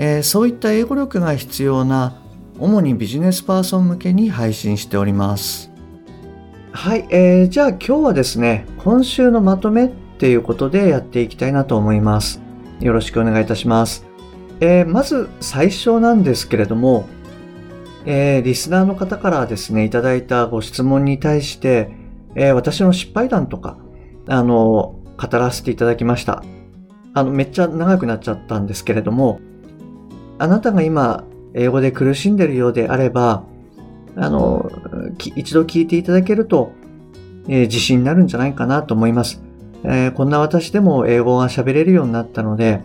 えーそういった英語力が必要な主にビジネスパーソン向けに配信しております。はい、えーじゃあ今日はですね今週のまとめっていうことでやっていきたいなと思います。よろしくお願いいたします、えーまず最初なんですけれども、えーリスナーの方からですねいただいたご質問に対して、えー私の失敗談とかあの語らせていただきました。あのめっちゃ長くなっちゃったんですけれどもあなたが今英語で苦しんでいるようであればあの一度聞いていただけると、えー自信になるんじゃないかなと思います、えーこんな私でも英語が喋れるようになったので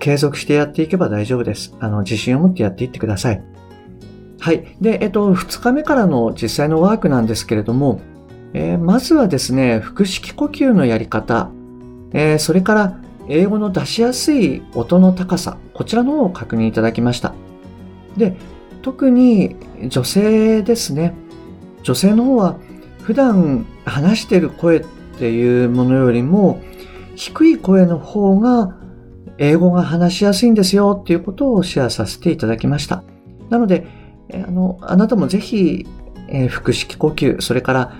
継続してやっていけば大丈夫です。あの自信を持ってやっていってください。はい。でえっと2日目からの実際のワークなんですけれども、えーまずはですね腹式呼吸のやり方、えーそれから英語の出しやすい音の高さこちらの方を確認いただきました。で特に女性ですね。女性の方は普段話してる声っていうものよりも低い声の方が英語が話しやすいんですよっていうことをシェアさせていただきました。なのであのあなたもぜひ、えー腹式呼吸それから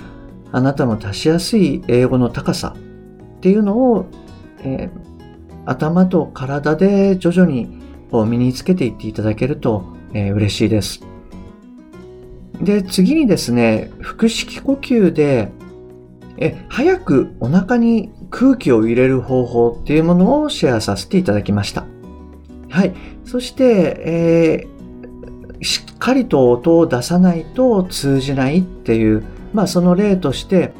あなたの出しやすい英語の高さっていうのを、えー頭と体で徐々に身につけていっていただけると、えー嬉しいです。で、次にですね、腹式呼吸で、え早くお腹に空気を入れる方法っていうものをシェアさせていただきました。はい。そして、えーしっかりと音を出さないと通じないっていう、まあその例として、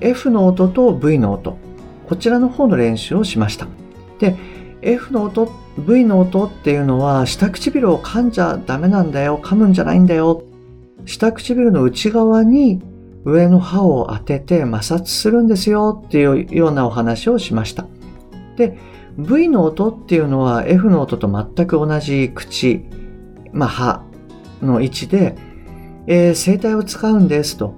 F の音と V の音、こちらの方の練習をしました。で、F の音、V の音っていうのは、下唇を噛んじゃダメなんだよ、噛むんじゃないんだよ。下唇の内側に上の歯を当てて摩擦するんですよっていうようなお話をしました。で、V の音っていうのは F の音と全く同じ口、まあ歯の位置で、えー声帯を使うんですと。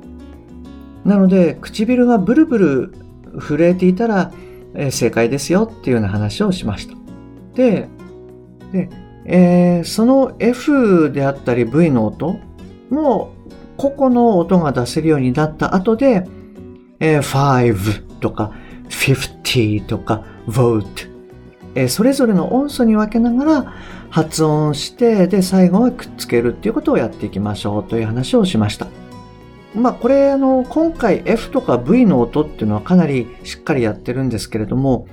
なので、唇がブルブル震えていたら、え正解ですよっていうような話をしました。で、でえーその F であったり V の音も個々の音が出せるようになった後で、えー5とか50とか vote、えーそれぞれの音素に分けながら発音して、で、最後はくっつけるっていうことをやっていきましょうという話をしました。まあこれあの今回 F とか V の音っていうのはかなりしっかりやってるんですけれども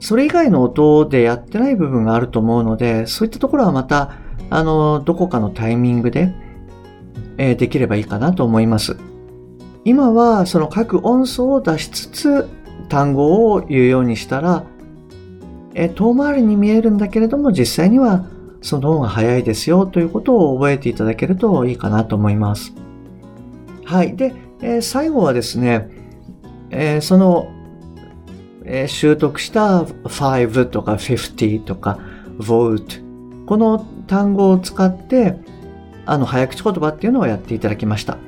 それ以外の音でやってない部分があると思うのでそういったところはまたあのどこかのタイミングで、えーできればいいかなと思います。今はその各音素を出しつつ単語を言うようにしたら、えー遠回りに見えるんだけれども実際にはその方が早いですよということを覚えていただけるといいかなと思います。はい。で、えー最後はですね、えーその、えー習得した5とか50とか vote この単語を使ってあの早口言葉っていうのをやっていただきました。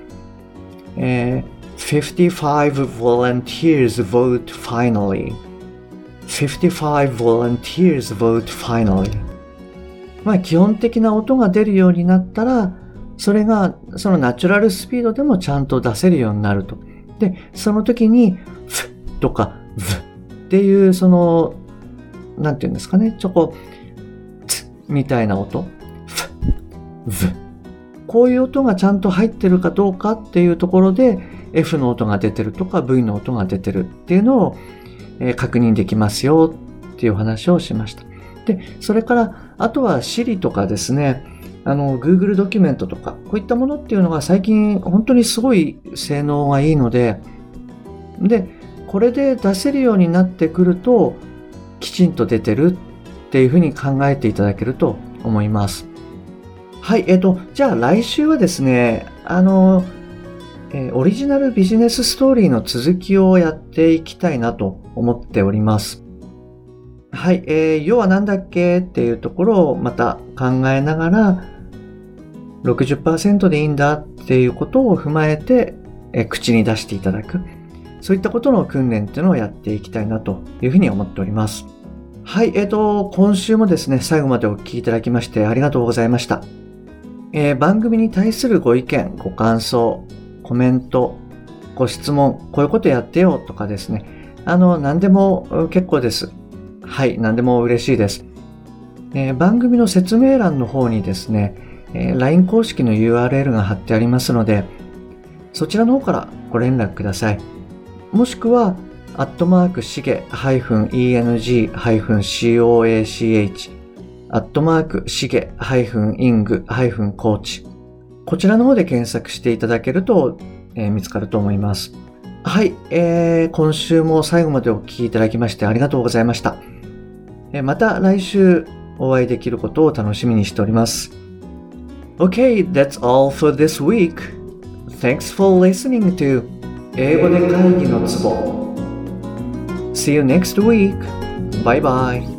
えー55 volunteers vote finally 55 volunteers vote finally まあ基本的な音が出るようになったらそれがそのナチュラルスピードでもちゃんと出せるようになると。で、その時に、ふとか、v っていう、その、なんていうんですかね、ちょこ、つみたいな音。ふ、v。こういう音がちゃんと入ってるかどうかっていうところで、F の音が出てるとか V の音が出てるっていうのを、えー確認できますよっていう話をしました。で、それから、あとは Siri とかですね、あの、Google ドキュメントとか、こういったものっていうのが最近本当にすごい性能がいいので、で、これで出せるようになってくると、きちんと出てるっていうふうに考えていただけると思います。はい、えっ、と、じゃあ来週はですね、あの、えー、オリジナルビジネスストーリーの続きをやっていきたいなと思っております。はい、えー、要は何だっけっていうところをまた考えながら、60%でいいんだっていうことを踏まえて、え、口に出していただく。そういったことの訓練っていうのをやっていきたいなというふうに思っております。はい、えっ、ー、と、今週もですね、最後までお聞きいただきましてありがとうございました。えー、番組に対するご意見、ご感想、コメント、ご質問、こういうことやってよとかですね、あの、何でも結構です。はい、何でも嬉しいです。えー、番組の説明欄の方にですね、えー、LINE 公式の URL が貼ってありますので、そちらの方からご連絡ください。もしくは、アットマークしげ -eng-coach アットマークしげ -ing-coach こちらの方で検索していただけると、えー、見つかると思います。はい、えー、今週も最後までお聴きいただきましてありがとうございました。えー、また来週お会いできることを楽しみにしております。Okay, that's all for this week. Thanks for listening to 英語で会議のツボ See you next week. Bye bye.